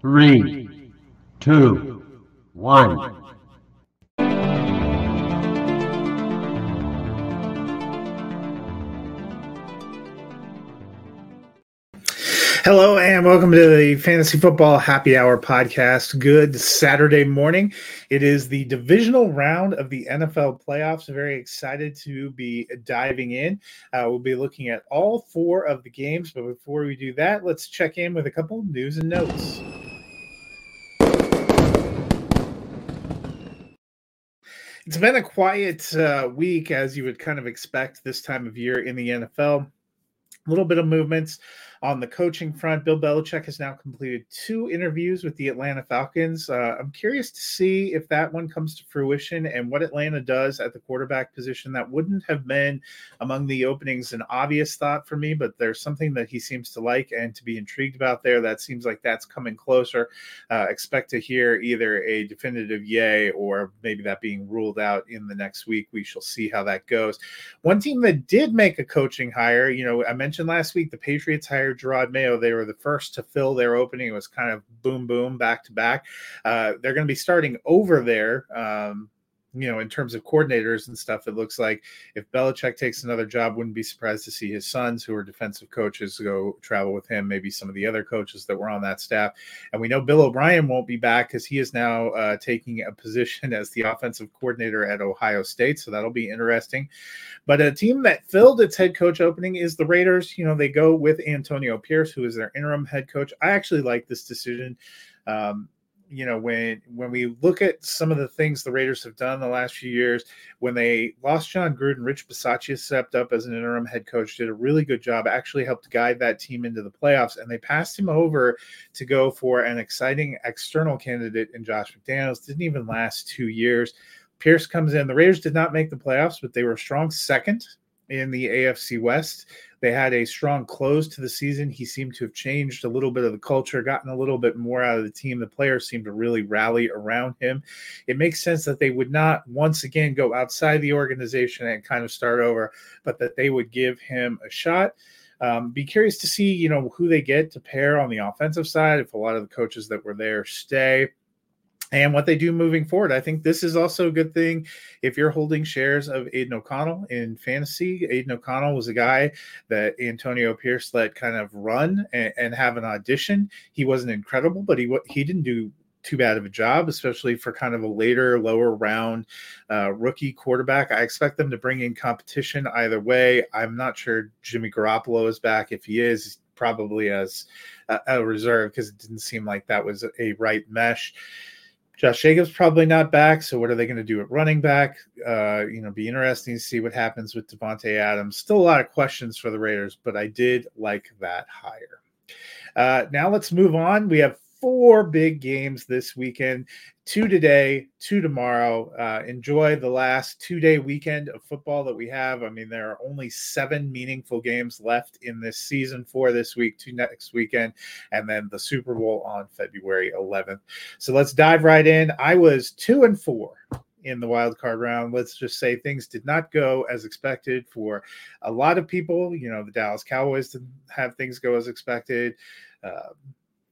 Three, two, one. Hello and welcome to the Fantasy Football Happy Hour podcast. Good Saturday morning. It is the divisional round of the NFL playoffs. Very excited to be diving in. Uh, we'll be looking at all four of the games, but before we do that, let's check in with a couple news and notes. It's been a quiet uh, week, as you would kind of expect this time of year in the NFL. A little bit of movements on the coaching front, Bill Belichick has now completed two interviews with the Atlanta Falcons. Uh, I'm curious to see if that one comes to fruition and what Atlanta does at the quarterback position. That wouldn't have been among the openings an obvious thought for me, but there's something that he seems to like and to be intrigued about there. That seems like that's coming closer. Uh, expect to hear either a definitive yay or maybe that being ruled out in the next week. We shall see how that goes. One team that did make a coaching hire, you know, I mentioned last week the Patriots hired hired Jerod Mayo, they were the first to fill their opening. It was kind of boom, boom, back to back. Uh, they're going to be starting over there. Um, you know, in terms of coordinators and stuff, it looks like if Belichick takes another job, wouldn't be surprised to see his sons, who are defensive coaches, go travel with him. Maybe some of the other coaches that were on that staff. And we know Bill O'Brien won't be back because he is now uh, taking a position as the offensive coordinator at Ohio State. So that'll be interesting. But a team that filled its head coach opening is the Raiders. You know, they go with Antonio Pierce, who is their interim head coach. I actually like this decision. Um, you know when when we look at some of the things the Raiders have done the last few years, when they lost Jon Gruden, Rich Bisaccia stepped up as an interim head coach, did a really good job, actually helped guide that team into the playoffs, and they passed him over to go for an exciting external candidate in Josh McDaniels. Didn't even last two years. Pierce comes in. The Raiders did not make the playoffs, but they were a strong second in the AFC West. They had a strong close to the season. He seemed to have changed a little bit of the culture, gotten a little bit more out of the team. The players seemed to really rally around him. It makes sense that they would not once again go outside the organization and kind of start over, but that they would give him a shot. Um, be curious to see, you know, who they get to pair on the offensive side. If a lot of the coaches that were there stay, and what they do moving forward. I think this is also a good thing if you're holding shares of Aidan O'Connell in fantasy. Aidan O'Connell was a guy that Antonio Pierce let kind of run and, and have an audition. He wasn't incredible, but he he didn't do too bad of a job, especially for kind of a later, lower round uh, rookie quarterback. I expect them to bring in competition either way. I'm not sure Jimmy Garoppolo is back. If he is, probably as a, a reserve because it didn't seem like that was a right mesh. Josh Jacobs probably not back. So what are they going to do at running back? Uh, you know, be interesting to see what happens with Davante Adams. Still a lot of questions for the Raiders, but I did like that hire. Uh, now let's move on. We have four big games this weekend two today, two tomorrow. Uh, enjoy the last two day weekend of football that we have. I mean, there are only seven meaningful games left in this season for this week, two next weekend, and then the Super Bowl on February 11th. So let's dive right in. I was two and four in the wild card round. Let's just say things did not go as expected for a lot of people. You know, the Dallas Cowboys didn't have things go as expected. Uh,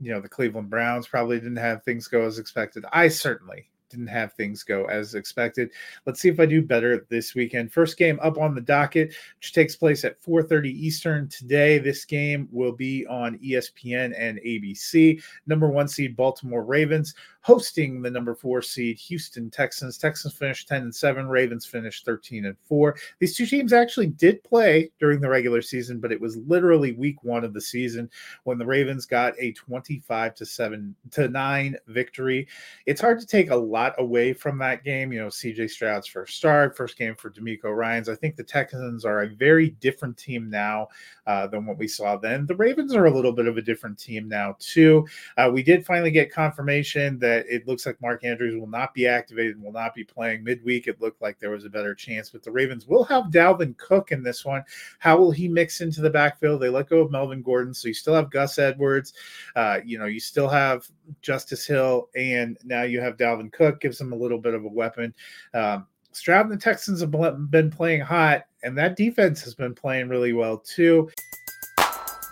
you know the Cleveland Browns probably didn't have things go as expected. I certainly didn't have things go as expected. Let's see if I do better this weekend. First game up on the docket, which takes place at 4:30 Eastern today. This game will be on ESPN and ABC. Number one seed Baltimore Ravens hosting the number four seed Houston Texans. Texans finished 10 and 7, Ravens finished 13 and 4. These two teams actually did play during the regular season, but it was literally week one of the season when the Ravens got a 25 to 7 to 9 victory. It's hard to take a lot away from that game. You know, CJ Stroud's first start, first game for DeMeco Ryans. I think the Texans are a very different team now uh, than what we saw then. The Ravens are a little bit of a different team now, too. Uh, we did finally get confirmation that that it looks like Mark Andrews will not be activated and will not be playing midweek. It looked like there was a better chance, but the Ravens will have Dalvin Cook in this one. How will he mix into the backfield? They let go of Melvin Gordon, so you still have Gus Edwards. Uh, you know, you still have Justice Hill, and now you have Dalvin Cook. Gives them a little bit of a weapon. Um, Stroud and the Texans have been playing hot, and that defense has been playing really well too.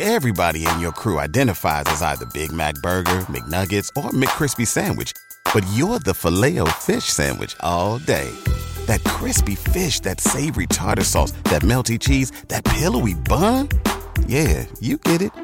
Everybody in your crew identifies as either Big Mac Burger, McNuggets, or McCrispy Sandwich. But you're the filet fish Sandwich all day. That crispy fish, that savory tartar sauce, that melty cheese, that pillowy bun. Yeah, you get it.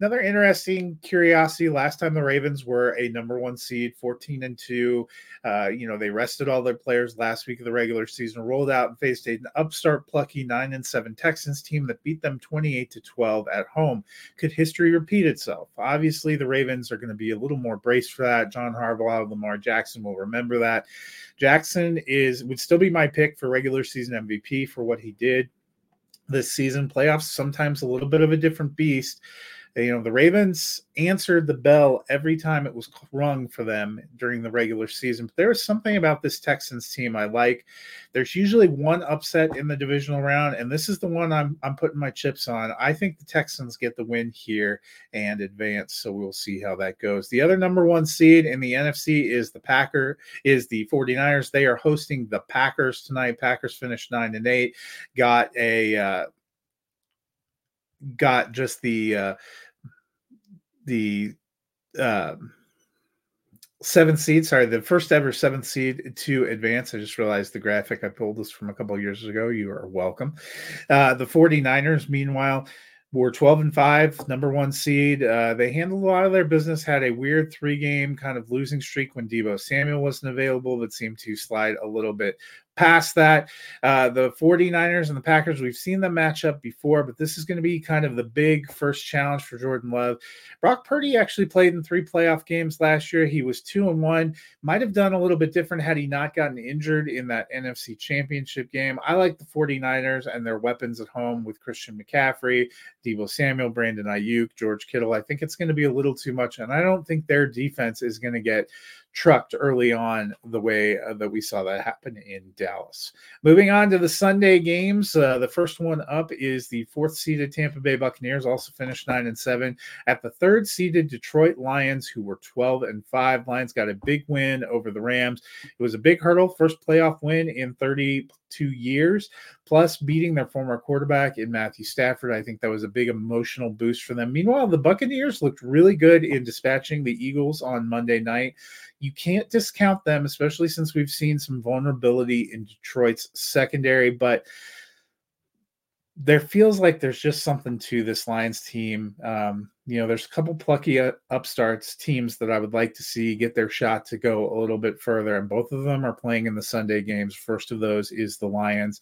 Another interesting curiosity. Last time the Ravens were a number one seed, 14 and 2. Uh, you know, they rested all their players last week of the regular season, rolled out and faced an upstart, plucky 9 and 7 Texans team that beat them 28 to 12 at home. Could history repeat itself? Obviously, the Ravens are going to be a little more braced for that. John Harbaugh, Lamar Jackson will remember that. Jackson is would still be my pick for regular season MVP for what he did this season. Playoffs sometimes a little bit of a different beast you know the ravens answered the bell every time it was rung for them during the regular season but there's something about this texans team i like. There's usually one upset in the divisional round and this is the one i'm, I'm putting my chips on. I think the texans get the win here and advance so we'll see how that goes. The other number one seed in the nfc is the packer is the 49ers they are hosting the packers tonight. Packers finished nine and eight got a uh, got just the uh, the uh, seventh seed. Sorry, the first ever seventh seed to advance. I just realized the graphic I pulled this from a couple years ago. You are welcome. Uh, the 49ers, meanwhile, were 12 and 5 number one seed uh, they handled a lot of their business had a weird three game kind of losing streak when Deebo samuel wasn't available but seemed to slide a little bit past that. Uh, the 49ers and the Packers, we've seen them match up before, but this is going to be kind of the big first challenge for Jordan Love. Brock Purdy actually played in three playoff games last year. He was two and one. Might have done a little bit different had he not gotten injured in that NFC championship game. I like the 49ers and their weapons at home with Christian McCaffrey, Deebo Samuel, Brandon Aiyuk, George Kittle. I think it's going to be a little too much, and I don't think their defense is going to get trucked early on the way uh, that we saw that happen in Dallas. Moving on to the Sunday games, uh, the first one up is the fourth seeded Tampa Bay Buccaneers, also finished nine and seven. At the third seeded Detroit Lions, who were 12 and five. Lions got a big win over the Rams. It was a big hurdle, first playoff win in 32 years, plus beating their former quarterback in Matthew Stafford. I think that was a big emotional boost for them. Meanwhile, the Buccaneers looked really good in dispatching the Eagles on Monday night you can't discount them, especially since we've seen some vulnerability in Detroit's secondary. But there feels like there's just something to this Lions team. Um, you know, there's a couple plucky uh, upstarts teams that I would like to see get their shot to go a little bit further, and both of them are playing in the Sunday games. First of those is the Lions.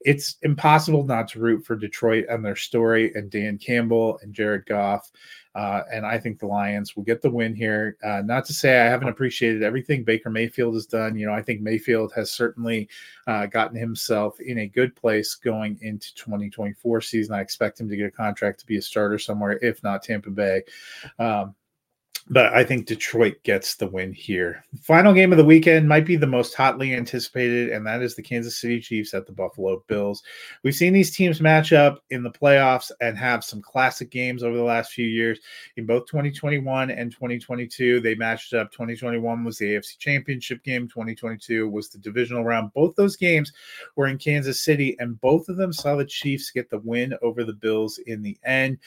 It's impossible not to root for Detroit and their story, and Dan Campbell and Jared Goff. Uh, and I think the Lions will get the win here. Uh, not to say I haven't appreciated everything Baker Mayfield has done. You know, I think Mayfield has certainly uh, gotten himself in a good place going into 2024 season. I expect him to get a contract to be a starter somewhere, if not Tampa Bay. Um, but I think Detroit gets the win here. Final game of the weekend might be the most hotly anticipated, and that is the Kansas City Chiefs at the Buffalo Bills. We've seen these teams match up in the playoffs and have some classic games over the last few years. In both 2021 and 2022, they matched up. 2021 was the AFC Championship game, 2022 was the divisional round. Both those games were in Kansas City, and both of them saw the Chiefs get the win over the Bills in the end.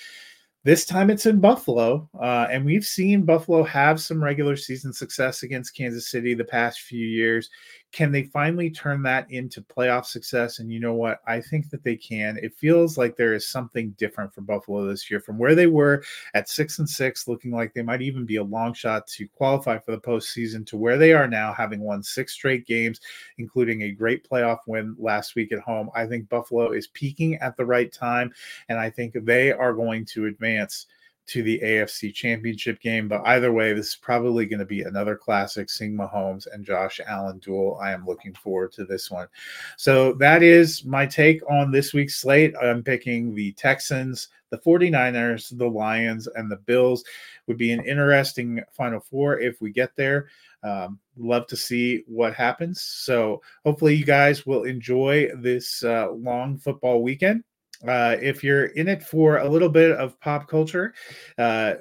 This time it's in Buffalo, uh, and we've seen Buffalo have some regular season success against Kansas City the past few years. Can they finally turn that into playoff success? And you know what? I think that they can. It feels like there is something different for Buffalo this year from where they were at six and six, looking like they might even be a long shot to qualify for the postseason, to where they are now, having won six straight games, including a great playoff win last week at home. I think Buffalo is peaking at the right time, and I think they are going to advance to the AFC Championship game. But either way, this is probably going to be another classic Sing Mahomes and Josh Allen duel. I am looking forward to this one. So that is my take on this week's slate. I'm picking the Texans, the 49ers, the Lions, and the Bills. Would be an interesting Final Four if we get there. Um, love to see what happens. So hopefully you guys will enjoy this uh, long football weekend. Uh, if you're in it for a little bit of pop culture, uh,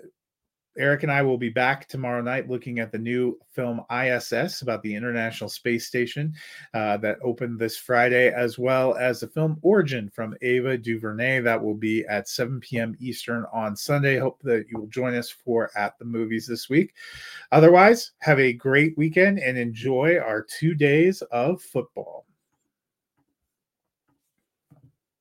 Eric and I will be back tomorrow night looking at the new film ISS about the International Space Station uh, that opened this Friday, as well as the film Origin from Ava DuVernay that will be at 7 p.m. Eastern on Sunday. Hope that you will join us for At the Movies this week. Otherwise, have a great weekend and enjoy our two days of football.